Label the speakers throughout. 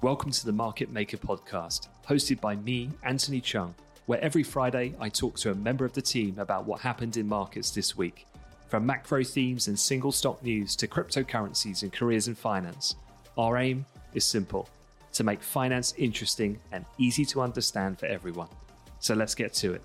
Speaker 1: Welcome to the Market Maker podcast, hosted by me, Anthony Cheung, where every Friday I talk to a member of the team about what happened in markets this week. From macro themes and single stock news to cryptocurrencies and careers in finance, our aim is simple to make finance interesting and easy to understand for everyone. So let's get to it.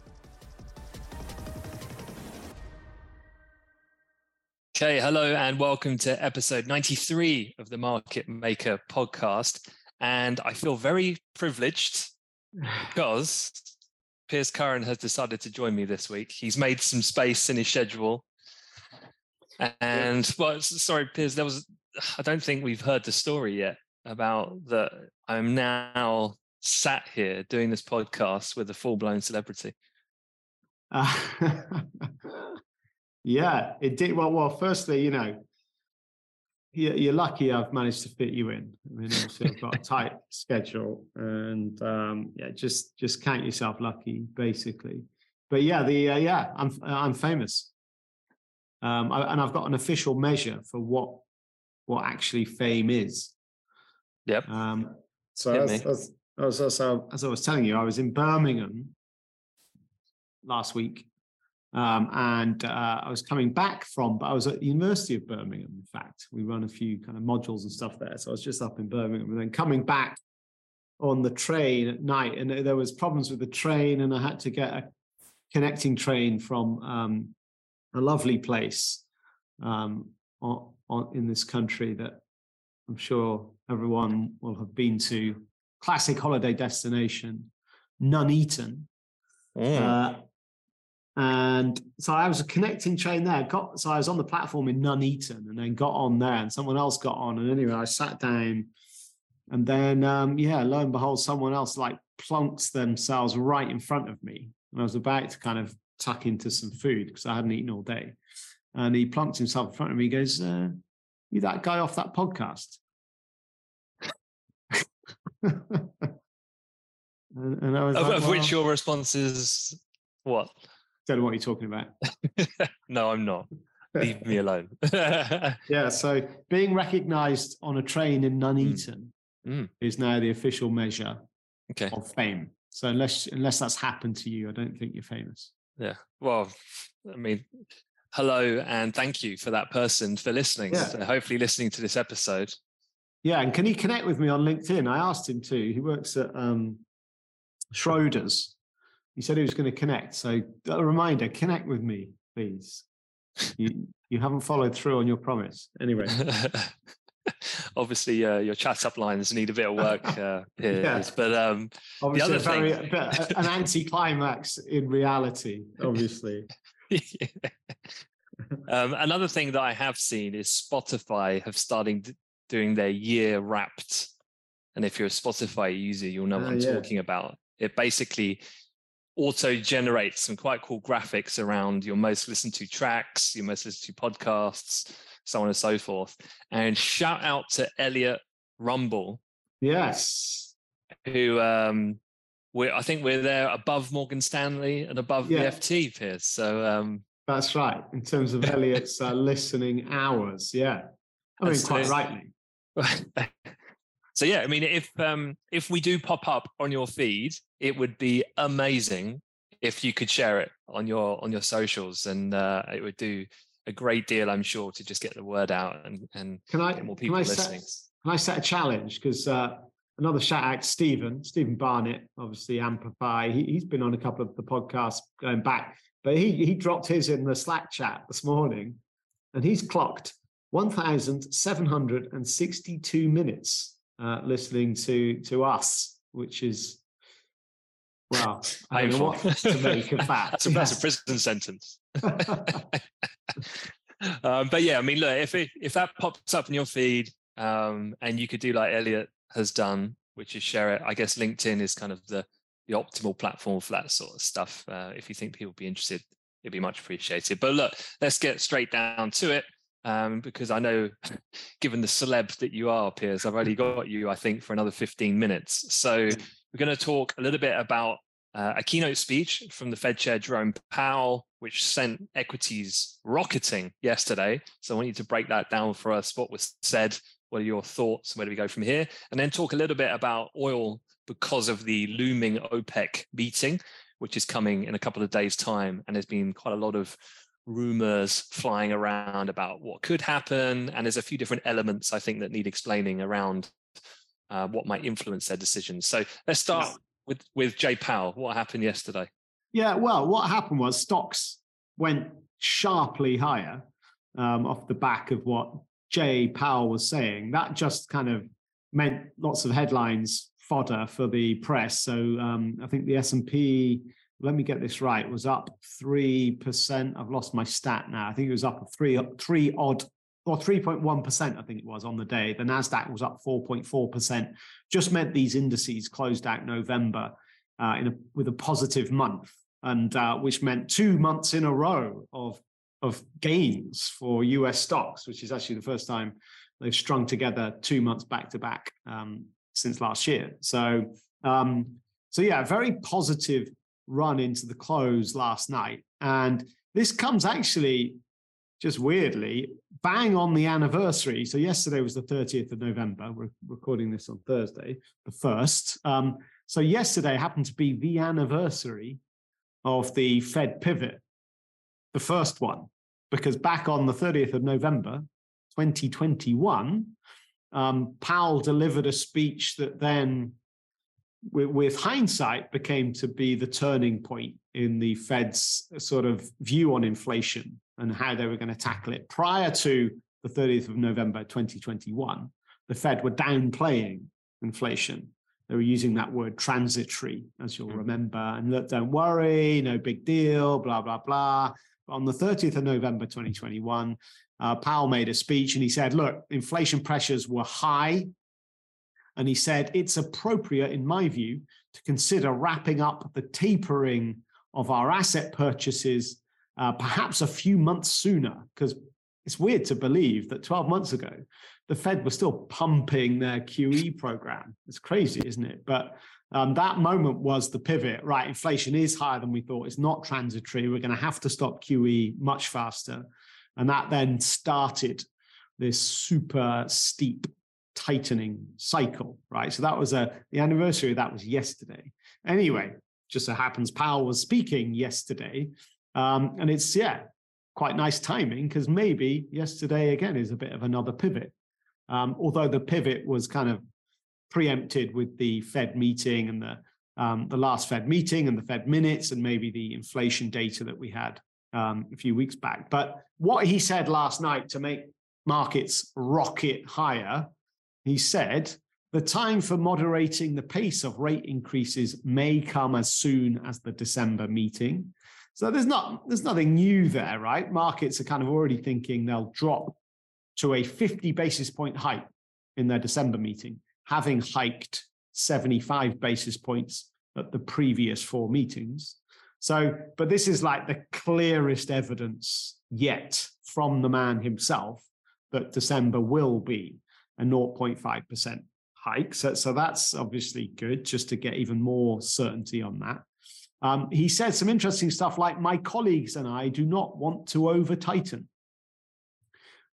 Speaker 1: Okay, hello and welcome to episode 93 of the Market Maker podcast. And I feel very privileged because Piers Curran has decided to join me this week. He's made some space in his schedule. And well, sorry, Piers, there was I don't think we've heard the story yet about that I'm now sat here doing this podcast with a full-blown celebrity. Uh,
Speaker 2: yeah, it did. Well, well, firstly, you know, you're lucky I've managed to fit you in. I mean, obviously I've got a tight schedule, and um, yeah, just just count yourself lucky, basically. But yeah, the uh, yeah, I'm I'm famous, um, I, and I've got an official measure for what what actually fame is.
Speaker 1: Yep.
Speaker 2: Um, so as, as, as, as, as I was telling you, I was in Birmingham last week um, and uh, I was coming back from, but I was at the University of Birmingham. In fact, we run a few kind of modules and stuff there. So I was just up in Birmingham, and then coming back on the train at night, and there was problems with the train, and I had to get a connecting train from um, a lovely place um, on, on, in this country that I'm sure everyone will have been to. Classic holiday destination, Nuneaton. Mm. Uh, and so I was a connecting train there. Got so I was on the platform in Nuneaton, and then got on there, and someone else got on. And anyway, I sat down, and then um, yeah, lo and behold, someone else like plunks themselves right in front of me, and I was about to kind of tuck into some food because I hadn't eaten all day, and he plunks himself in front of me. He goes, uh, "You that guy off that podcast?" and,
Speaker 1: and, I was of, like, of well, which your response is what?
Speaker 2: Don't know what you're talking about.
Speaker 1: no, I'm not. Leave me alone.
Speaker 2: yeah. So being recognised on a train in Nuneaton mm. Mm. is now the official measure okay. of fame. So unless unless that's happened to you, I don't think you're famous.
Speaker 1: Yeah. Well, I mean, hello and thank you for that person for listening. Yeah. So hopefully listening to this episode.
Speaker 2: Yeah, and can he connect with me on LinkedIn? I asked him to. He works at um, Schroders, he said he was going to connect. So a reminder, connect with me, please. You you haven't followed through on your promise. Anyway.
Speaker 1: Obviously, uh, your chat up lines need a bit of work uh, here, yeah. but um,
Speaker 2: obviously the other thing, very, an anti-climax in reality, obviously. yeah.
Speaker 1: um, another thing that I have seen is Spotify have started doing their year wrapped, and if you're a Spotify user, you'll know what uh, I'm yeah. talking about. It basically auto generates some quite cool graphics around your most listened to tracks, your most listened to podcasts, so on and so forth. And shout out to Elliot Rumble.
Speaker 2: Yes.
Speaker 1: Who um we I think we're there above Morgan Stanley and above yeah. the FT Piers. So um
Speaker 2: that's right. In terms of Elliot's uh, listening hours, yeah. I mean, quite rightly.
Speaker 1: so yeah, I mean, if um, if we do pop up on your feed, it would be amazing if you could share it on your on your socials, and uh, it would do a great deal, I'm sure, to just get the word out and and
Speaker 2: can I, get more people can I listening. Set, can I set a challenge? Because uh, another shout out to Stephen, Stephen Barnett, obviously Amplify. He, has been on a couple of the podcasts going back, but he he dropped his in the Slack chat this morning, and he's clocked 1,762 minutes uh, listening to to us, which is well, I know what to make of that.
Speaker 1: that's, a, that's a prison sentence. um, but yeah, I mean, look, if it, if that pops up in your feed, um, and you could do like Elliot has done, which is share it. I guess LinkedIn is kind of the the optimal platform for that sort of stuff. Uh, if you think people would be interested, it'd be much appreciated. But look, let's get straight down to it um, because I know, given the celeb that you are, Piers, I've already got you, I think, for another 15 minutes. So we're going to talk a little bit about uh, a keynote speech from the Fed Chair Jerome Powell, which sent equities rocketing yesterday. So I want you to break that down for us. What was said, What are your thoughts? Where do we go from here? And then talk a little bit about oil because of the looming OPEC meeting, which is coming in a couple of days' time. And there's been quite a lot of rumors flying around about what could happen. And there's a few different elements I think that need explaining around uh, what might influence their decisions. So let's start. With, with Jay Powell. What happened yesterday?
Speaker 2: Yeah, well, what happened was stocks went sharply higher um, off the back of what Jay Powell was saying. That just kind of meant lots of headlines fodder for the press. So um, I think the S&P, let me get this right, was up 3%. I've lost my stat now. I think it was up three, three odd or 3.1%, I think it was on the day. The NASDAQ was up 4.4%. Just meant these indices closed out November uh, in a, with a positive month, and uh, which meant two months in a row of, of gains for US stocks, which is actually the first time they've strung together two months back to back um, since last year. So, um, so yeah, very positive run into the close last night. And this comes actually just weirdly bang on the anniversary. So yesterday was the 30th of November. We're recording this on Thursday, the first. Um, so yesterday happened to be the anniversary of the Fed pivot, the first one, because back on the 30th of November, 2021, um, Powell delivered a speech that then, with, with, hindsight, became to be the turning point in the Fed's sort of view on inflation and how they were going to tackle it. Prior to the 30th of November 2021, the Fed were downplaying inflation. They were using that word transitory, as you'll mm. remember, and look, don't worry, no big deal, blah, blah, blah. But on the 30th of November 2021, uh, Powell made a speech and he said, look, inflation pressures were high. And he said, it's appropriate, in my view, to consider wrapping up the tapering of our asset purchases uh, perhaps a few months sooner, because it's weird to believe that 12 months ago, the Fed was still pumping their QE program. It's crazy, isn't it? But um, that moment was the pivot, right? Inflation is higher than we thought. It's not transitory. We're going to have to stop QE much faster. And that then started this super steep tightening cycle, right? So that was a the anniversary that was yesterday. Anyway, just so happens Powell was speaking yesterday. Um, and it's yeah, quite nice timing because maybe yesterday again is a bit of another pivot. Um, although the pivot was kind of preempted with the Fed meeting and the um, the last Fed meeting and the Fed minutes and maybe the inflation data that we had um, a few weeks back. But what he said last night to make markets rocket higher, he said the time for moderating the pace of rate increases may come as soon as the December meeting. So there's not there's nothing new there, right? Markets are kind of already thinking they'll drop to a 50 basis point hike in their December meeting, having hiked 75 basis points at the previous four meetings. So, but this is like the clearest evidence yet from the man himself that December will be a 0.5% hike. So, so that's obviously good just to get even more certainty on that. Um, he said some interesting stuff like, My colleagues and I do not want to over tighten.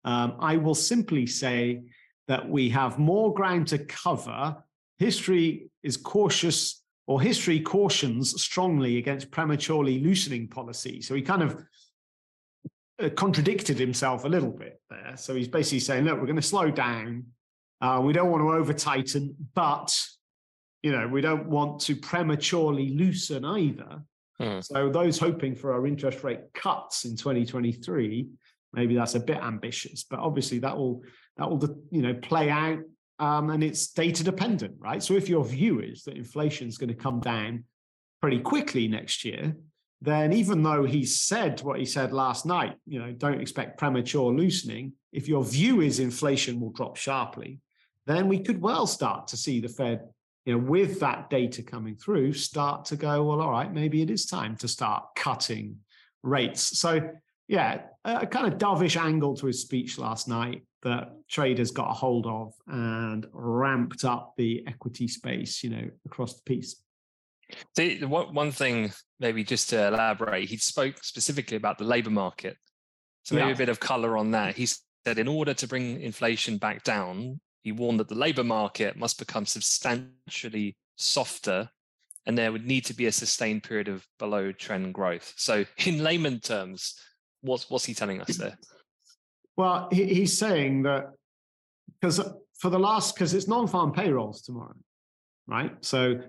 Speaker 2: Um, I will simply say that we have more ground to cover. History is cautious, or history cautions strongly against prematurely loosening policy. So he kind of uh, contradicted himself a little bit there. So he's basically saying, look, we're going to slow down. Uh, we don't want to over tighten, but you know, we don't want to prematurely loosen either. Hmm. So those hoping for our interest rate cuts in 2023, maybe that's a bit ambitious, but obviously that will that will you know play out um, and it's data dependent, right? So if your view is that inflation is going to come down pretty quickly next year, then even though he said what he said last night, you know, don't expect premature loosening. If your view is inflation will drop sharply, then we could well start to see the Fed you know, with that data coming through, start to go, well, all right, maybe it is time to start cutting rates. So, yeah, a kind of dovish angle to his speech last night that traders got a hold of and ramped up the equity space, you know, across the piece.
Speaker 1: The, one thing, maybe just to elaborate, he spoke specifically about the labor market. So maybe yeah. a bit of color on that. He said, in order to bring inflation back down, he warned that the labour market must become substantially softer and there would need to be a sustained period of below trend growth. So, in layman terms, what's, what's he telling us there?
Speaker 2: Well, he, he's saying that because for the last, because it's non farm payrolls tomorrow, right? So,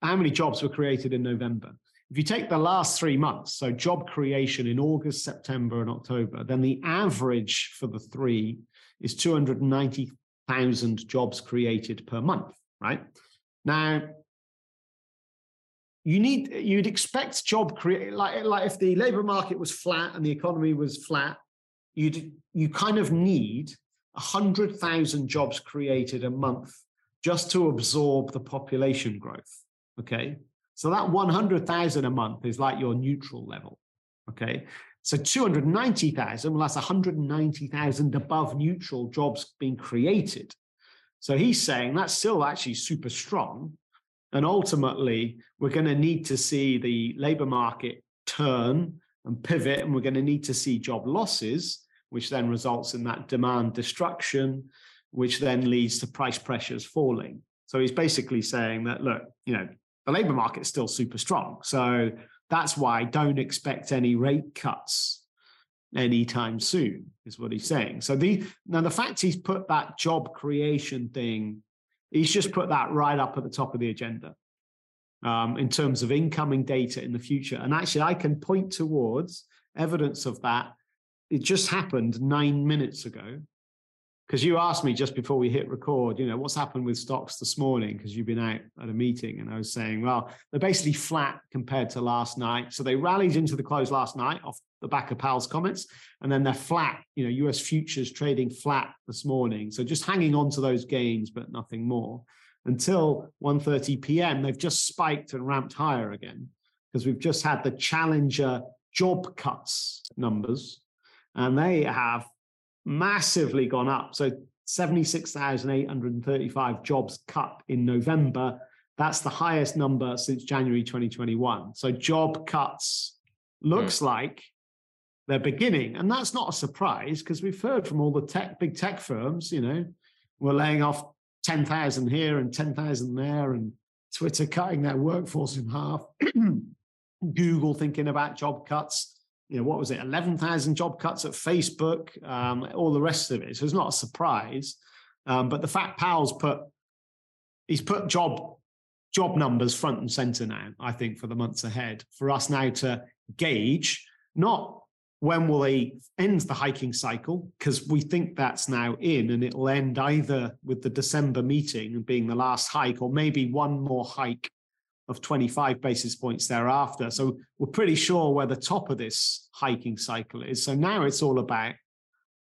Speaker 2: how many jobs were created in November? If you take the last three months, so job creation in August, September, and October, then the average for the three is 290,000 jobs created per month, right? Now, you need you'd expect job create like like if the labor market was flat and the economy was flat, you'd you kind of need a hundred thousand jobs created a month just to absorb the population growth. Okay. So that 100,000 a month is like your neutral level. Okay. So 290,000, well, that's 190,000 above neutral jobs being created. So he's saying that's still actually super strong. And ultimately, we're going to need to see the labor market turn and pivot, and we're going to need to see job losses, which then results in that demand destruction, which then leads to price pressures falling. So he's basically saying that, look, you know, the labor market is still super strong. So that's why I don't expect any rate cuts anytime soon, is what he's saying. So the now the fact he's put that job creation thing, he's just put that right up at the top of the agenda um, in terms of incoming data in the future. And actually, I can point towards evidence of that. It just happened nine minutes ago because you asked me just before we hit record, you know, what's happened with stocks this morning because you've been out at a meeting, and I was saying, well, they're basically flat compared to last night. So they rallied into the close last night off the back of Powell's comments, and then they're flat. You know, U.S. futures trading flat this morning, so just hanging on to those gains, but nothing more. Until 1:30 p.m., they've just spiked and ramped higher again because we've just had the Challenger job cuts numbers, and they have massively gone up. So 76,835 jobs cut in November. That's the highest number since January 2021. So job cuts looks mm. like they're beginning. And that's not a surprise because we've heard from all the tech, big tech firms, you know, we're laying off 10,000 here and 10,000 there and Twitter cutting their workforce in half. Google thinking about job cuts you know, what was it, 11,000 job cuts at Facebook, um, all the rest of it. So it's not a surprise. Um, but the fact Powell's put, he's put job job numbers front and center now, I think, for the months ahead, for us now to gauge not when will they end the hiking cycle, because we think that's now in and it'll end either with the December meeting being the last hike or maybe one more hike of 25 basis points thereafter. So we're pretty sure where the top of this hiking cycle is. So now it's all about,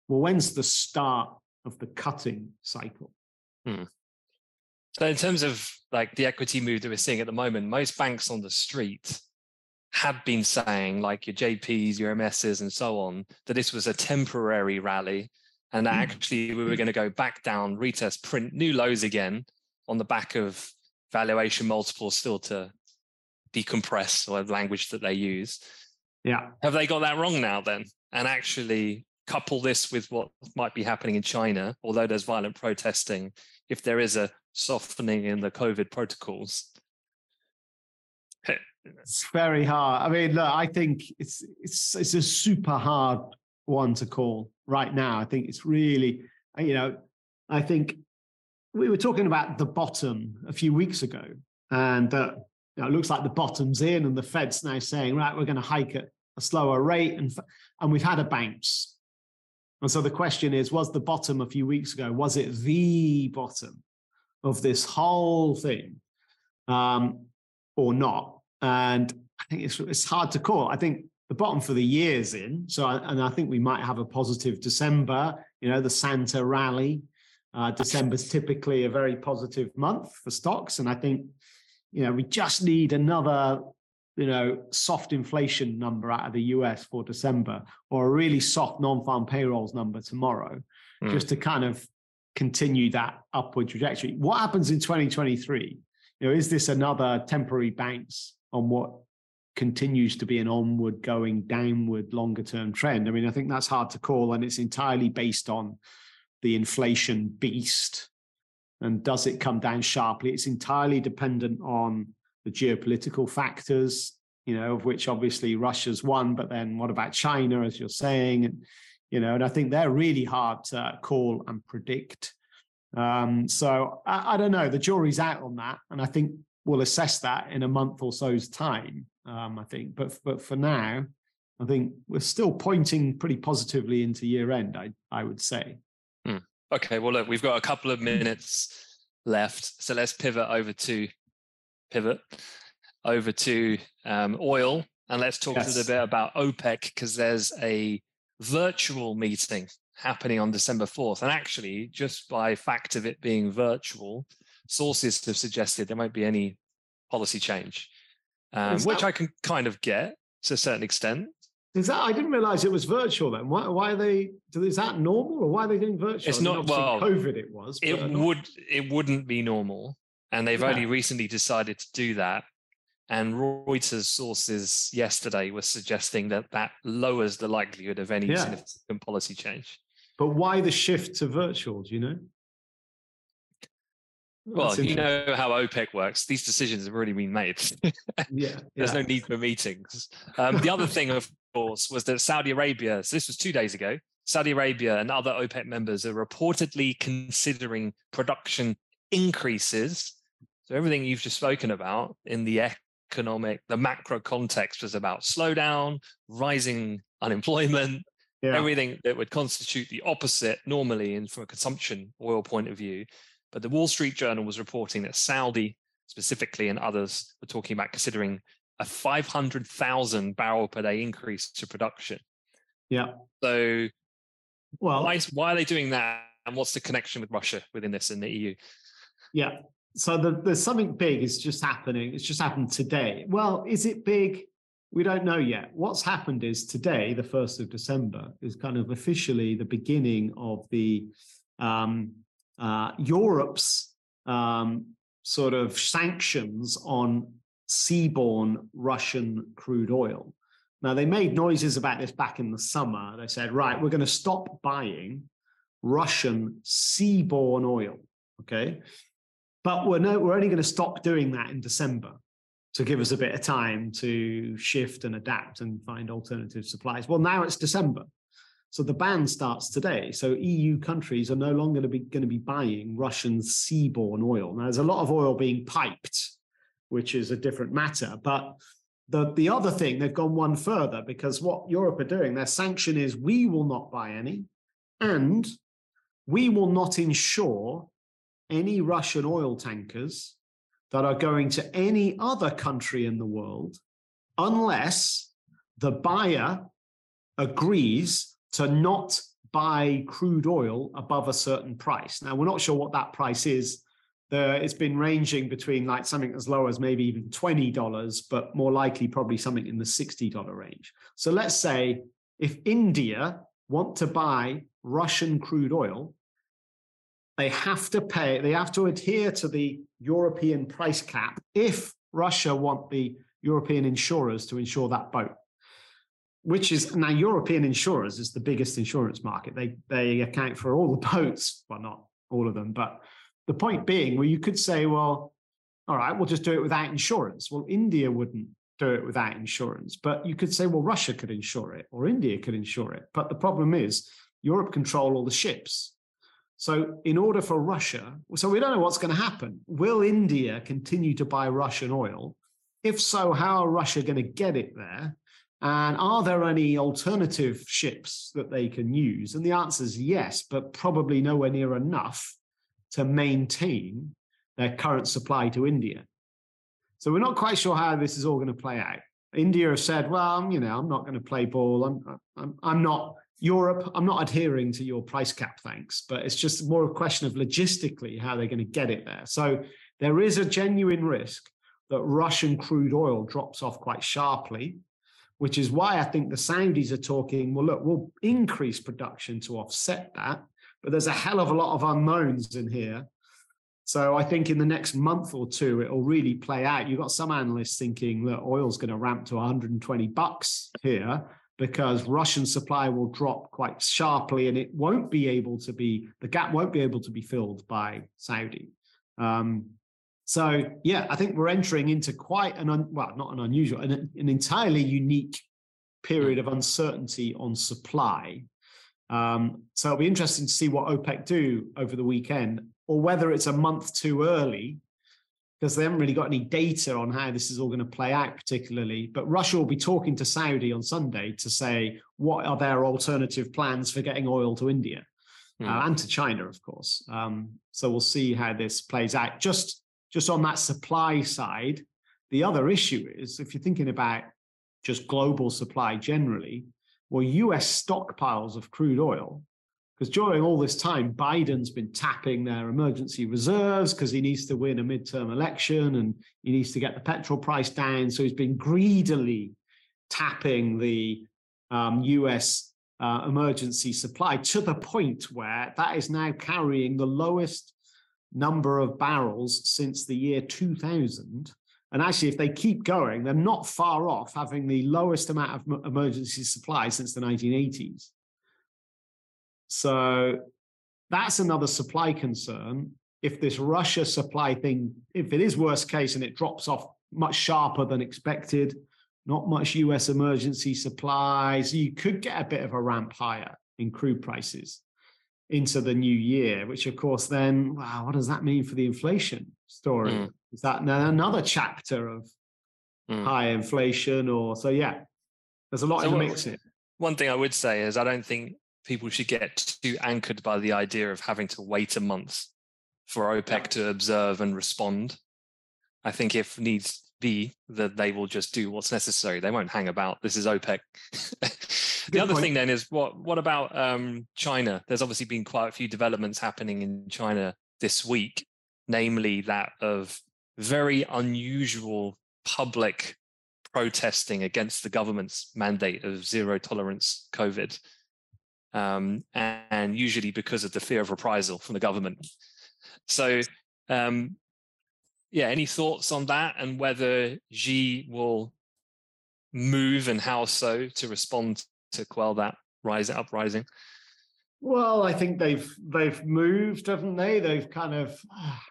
Speaker 2: well, when's the start of the cutting cycle?
Speaker 1: Hmm. So in terms of like the equity move that we're seeing at the moment, most banks on the street have been saying, like your JPs, your MSs, and so on, that this was a temporary rally, and that hmm. actually we were going to go back down, retest, print new lows again on the back of valuation multiples still to decompress or language that they use.
Speaker 2: Yeah.
Speaker 1: Have they got that wrong now then? And actually couple this with what might be happening in China, although there's violent protesting, if there is a softening in the COVID protocols.
Speaker 2: It's very hard. I mean, look, I think it's it's it's a super hard one to call right now. I think it's really, you know, I think we were talking about the bottom a few weeks ago, and uh, you know, it looks like the bottom's in, and the Fed's now saying, right, we're going to hike at a slower rate, and and we've had a bounce. And so the question is, was the bottom a few weeks ago? Was it the bottom of this whole thing, um, or not? And I think it's it's hard to call. I think the bottom for the year's in. So, and I think we might have a positive December. You know, the Santa rally uh, December is typically a very positive month for stocks, and I think you know we just need another you know soft inflation number out of the US for December, or a really soft non-farm payrolls number tomorrow, mm. just to kind of continue that upward trajectory. What happens in 2023? You know, is this another temporary bounce on what continues to be an onward going downward longer term trend? I mean, I think that's hard to call, and it's entirely based on the inflation beast And does it come down sharply? It's entirely dependent on the geopolitical factors, you know, of which obviously Russia's one, but then what about China, as you're saying? And, you know, and I think they're really hard to call and predict. Um, so I, I, don't know. The jury's out on that, and I think we'll assess that in a month or so's time. Um, I think, but but for now, I think we're still pointing pretty positively into year end. I I would say.
Speaker 1: Okay. Well, look, we've got a couple of minutes left, so let's pivot over to pivot over to um, oil, and let's talk yes. a little bit about OPEC because there's a virtual meeting happening on December 4th. And actually, just by fact of it being virtual, sources have suggested there won't be any policy change, um, which I can kind of get to a certain extent.
Speaker 2: Is that I didn't realize it was virtual then? Why, why are they? Is that normal, or why are they doing virtual?
Speaker 1: It's not well.
Speaker 2: COVID, it was.
Speaker 1: It would. It wouldn't be normal, and they've yeah. only recently decided to do that. And Reuters sources yesterday were suggesting that that lowers the likelihood of any yeah. significant policy change.
Speaker 2: But why the shift to virtual? Do you know?
Speaker 1: Well, you know how OPEC works. These decisions have already been made. yeah, There's no need for meetings. Um, the other thing, of was that Saudi Arabia, so this was two days ago, Saudi Arabia and other OPEC members are reportedly considering production increases. So everything you've just spoken about in the economic, the macro context was about slowdown, rising unemployment, yeah. everything that would constitute the opposite normally in from a consumption oil point of view. But the Wall Street Journal was reporting that Saudi specifically and others were talking about considering a 500,000 barrel per day increase to production.
Speaker 2: Yeah.
Speaker 1: So, well, why, why are they doing that? And what's the connection with Russia within this in the EU?
Speaker 2: Yeah. So the, there's something big is just happening. It's just happened today. Well, is it big? We don't know yet. What's happened is today, the 1st of December, is kind of officially the beginning of the um, uh, Europe's um, sort of sanctions on seaborne Russian crude oil. Now, they made noises about this back in the summer. They said, right, we're going to stop buying Russian seaborne oil. Okay. But we're, no, we're only going to stop doing that in December to give us a bit of time to shift and adapt and find alternative supplies. Well, now it's December. So the ban starts today. So EU countries are no longer going to be, going to be buying Russian seaborne oil. Now, there's a lot of oil being piped, which is a different matter. But the, the other thing, they've gone one further because what Europe are doing, their sanction is we will not buy any, and we will not insure any Russian oil tankers that are going to any other country in the world unless the buyer agrees to not buy crude oil above a certain price. Now, we're not sure what that price is. The, it's been ranging between like something as low as maybe even $20, but more likely probably something in the $60 range. So let's say if India want to buy Russian crude oil, they have to pay, they have to adhere to the European price cap if Russia want the European insurers to insure that boat. Which is now European insurers is the biggest insurance market. They they account for all the boats, well, not all of them, but the point being, where you could say, well, all right, we'll just do it without insurance. Well, India wouldn't do it without insurance, but you could say, well, Russia could insure it or India could insure it. But the problem is, Europe control all the ships. So, in order for Russia, so we don't know what's going to happen. Will India continue to buy Russian oil? If so, how are Russia going to get it there? And are there any alternative ships that they can use? And the answer is yes, but probably nowhere near enough to maintain their current supply to India. So we're not quite sure how this is all going to play out. India has said, well, you know, I'm not going to play ball. I'm, I'm, I'm not Europe, I'm not adhering to your price cap, thanks, but it's just more a question of logistically how they're going to get it there. So there is a genuine risk that Russian crude oil drops off quite sharply, which is why I think the Saudis are talking, well, look, we'll increase production to offset that. But there's a hell of a lot of unknowns in here. So I think in the next month or two, it'll really play out. You've got some analysts thinking that oil's going to ramp to 120 bucks here because Russian supply will drop quite sharply and it won't be able to be, the gap won't be able to be filled by Saudi. Um, so, yeah, I think we're entering into quite an, un, well, not an unusual, an, an entirely unique period of uncertainty on supply. Um, so it'll be interesting to see what OPEC do over the weekend, or whether it's a month too early because they haven't really got any data on how this is all going to play out, particularly. But Russia will be talking to Saudi on Sunday to say what are their alternative plans for getting oil to India mm. uh, and to China, of course. Um, so we'll see how this plays out. Just just on that supply side, the other issue is if you're thinking about just global supply generally, well, US stockpiles of crude oil because during all this time, Biden's been tapping their emergency reserves because he needs to win a midterm election and he needs to get the petrol price down. So he's been greedily tapping the um, US uh, emergency supply to the point where that is now carrying the lowest number of barrels since the year 2000. And actually, if they keep going, they're not far off having the lowest amount of emergency supply since the 1980s. So that's another supply concern. If this Russia supply thing, if it is worst case and it drops off much sharper than expected, not much US emergency supplies, you could get a bit of a ramp higher in crude prices into the new year, which of course then, wow, what does that mean for the inflation story? Mm. Is that another chapter of mm. high inflation or so? Yeah, there's a lot so in the mix here.
Speaker 1: One thing I would say is I don't think people should get too anchored by the idea of having to wait a month for OPEC to observe and respond. I think if needs be, that they will just do what's necessary. They won't hang about. This is OPEC. the other point. thing then is what what about um, China? There's obviously been quite a few developments happening in China this week, namely that of very unusual public protesting against the government's mandate of zero tolerance COVID um, and, usually because of the fear of reprisal from the government. So, um, yeah, any thoughts on that and whether Xi will move and how so to respond to quell that rise uprising?
Speaker 2: Well, I think they've they've moved, haven't they? They've kind of,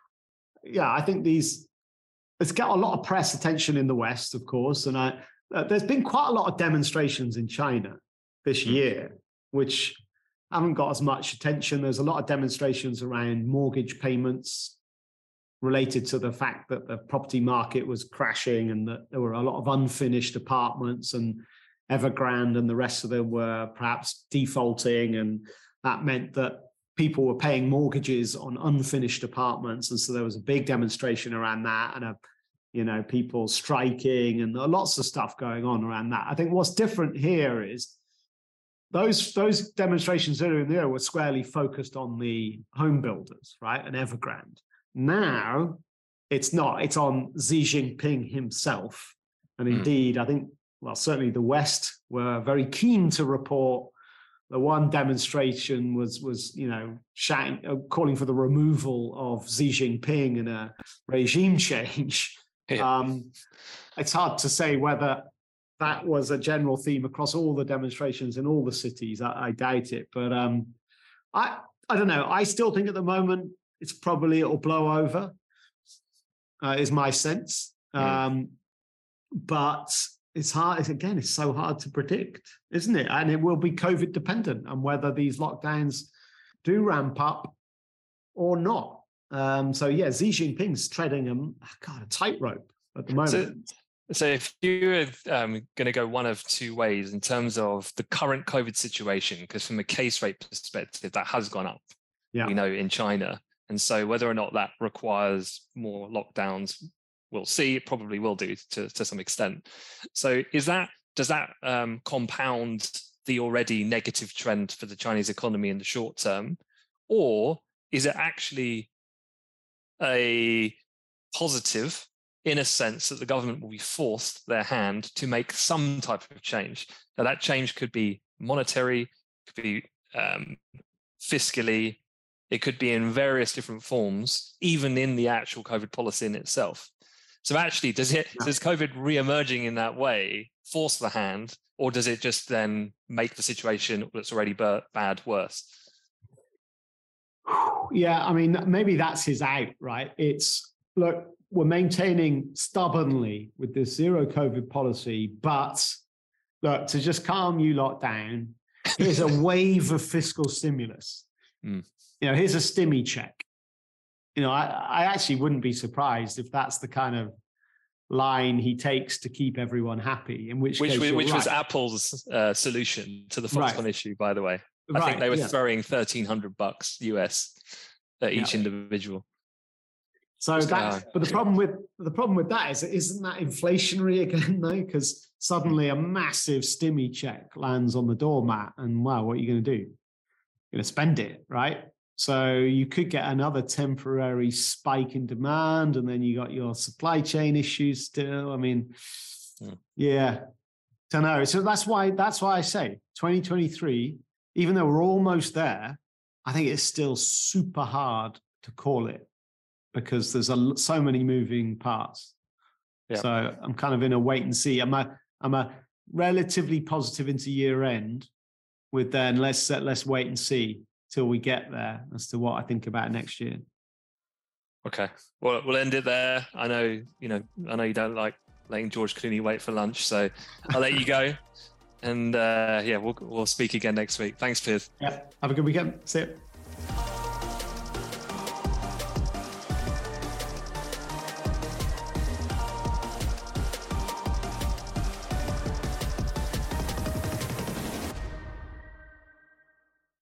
Speaker 2: yeah. I think these it's got a lot of press attention in the West, of course, and I, uh, there's been quite a lot of demonstrations in China this mm. year which haven't got as much attention. There's a lot of demonstrations around mortgage payments related to the fact that the property market was crashing and that there were a lot of unfinished apartments and Evergrande and the rest of them were perhaps defaulting. And that meant that people were paying mortgages on unfinished apartments. And so there was a big demonstration around that and a you know people striking and lots of stuff going on around that. I think what's different here is those those demonstrations earlier in the year were squarely focused on the home builders, right, and Evergrande. Now it's not. It's on Xi Jinping himself, and hmm. indeed, mm. I think well, certainly the West were very keen to report. The one demonstration was was you know shouting, uh, calling for the removal of Xi Jinping and a regime change. Yeah. Um, it's hard to say whether that was a general theme across all the demonstrations in all the cities. I, I doubt it, but um, I I don't know. I still think at the moment it's probably it'll blow over. Uh, is my sense, mm. um, but it's hard. It's, again, it's so hard to predict, isn't it? And it will be COVID dependent on whether these lockdowns do ramp up or not. Um, so yeah, Xi Jinping's treading a God a tightrope at the moment.
Speaker 1: So, so, if you're um, going to go one of two ways in terms of the current COVID situation, because from a case rate perspective, that has gone up, yeah. you know, in China. And so, whether or not that requires more lockdowns, we'll see. It probably will do to, to some extent. So, is that does that um, compound the already negative trend for the Chinese economy in the short term, or is it actually a positive in a sense that the government will be forced their hand to make some type of change. Now, that change could be monetary, could be um, fiscally, it could be in various different forms, even in the actual COVID policy in itself. So, actually, does it does COVID re-emerging in that way force the hand, or does it just then make the situation that's already bad worse?
Speaker 2: Yeah, I mean, maybe that's his out, right? It's look, we're maintaining stubbornly with this zero COVID policy, but look, to just calm you lot down, here's a wave of fiscal stimulus. Mm. You know, here's a stimmy check. You know, I, I actually wouldn't be surprised if that's the kind of line he takes to keep everyone happy. In which
Speaker 1: which,
Speaker 2: which
Speaker 1: right. was Apple's uh, solution to the Foxconn right. issue, by the way. I right, think they were yeah. throwing thirteen hundred bucks US at each yeah. individual.
Speaker 2: So that's but the problem with the problem with that is isn't that inflationary again though? Because suddenly a massive stimmy check lands on the doormat, and wow, what are you going to do? You're going to spend it, right? So you could get another temporary spike in demand, and then you got your supply chain issues still. I mean, hmm. yeah, don't know. So that's why that's why I say 2023, even though we're almost there, I think it's still super hard to call it because there's a, so many moving parts. Yeah. So I'm kind of in a wait and see. I'm a I'm a relatively positive into year end, with then let's let's wait and see till we get there as to what I think about next year.
Speaker 1: Okay, well we'll end it there. I know you know I know you don't like letting George Clooney wait for lunch, so I'll let you go. And uh, yeah, we'll we'll speak again next week. Thanks, Piers.
Speaker 2: Yeah, have a good weekend. See you.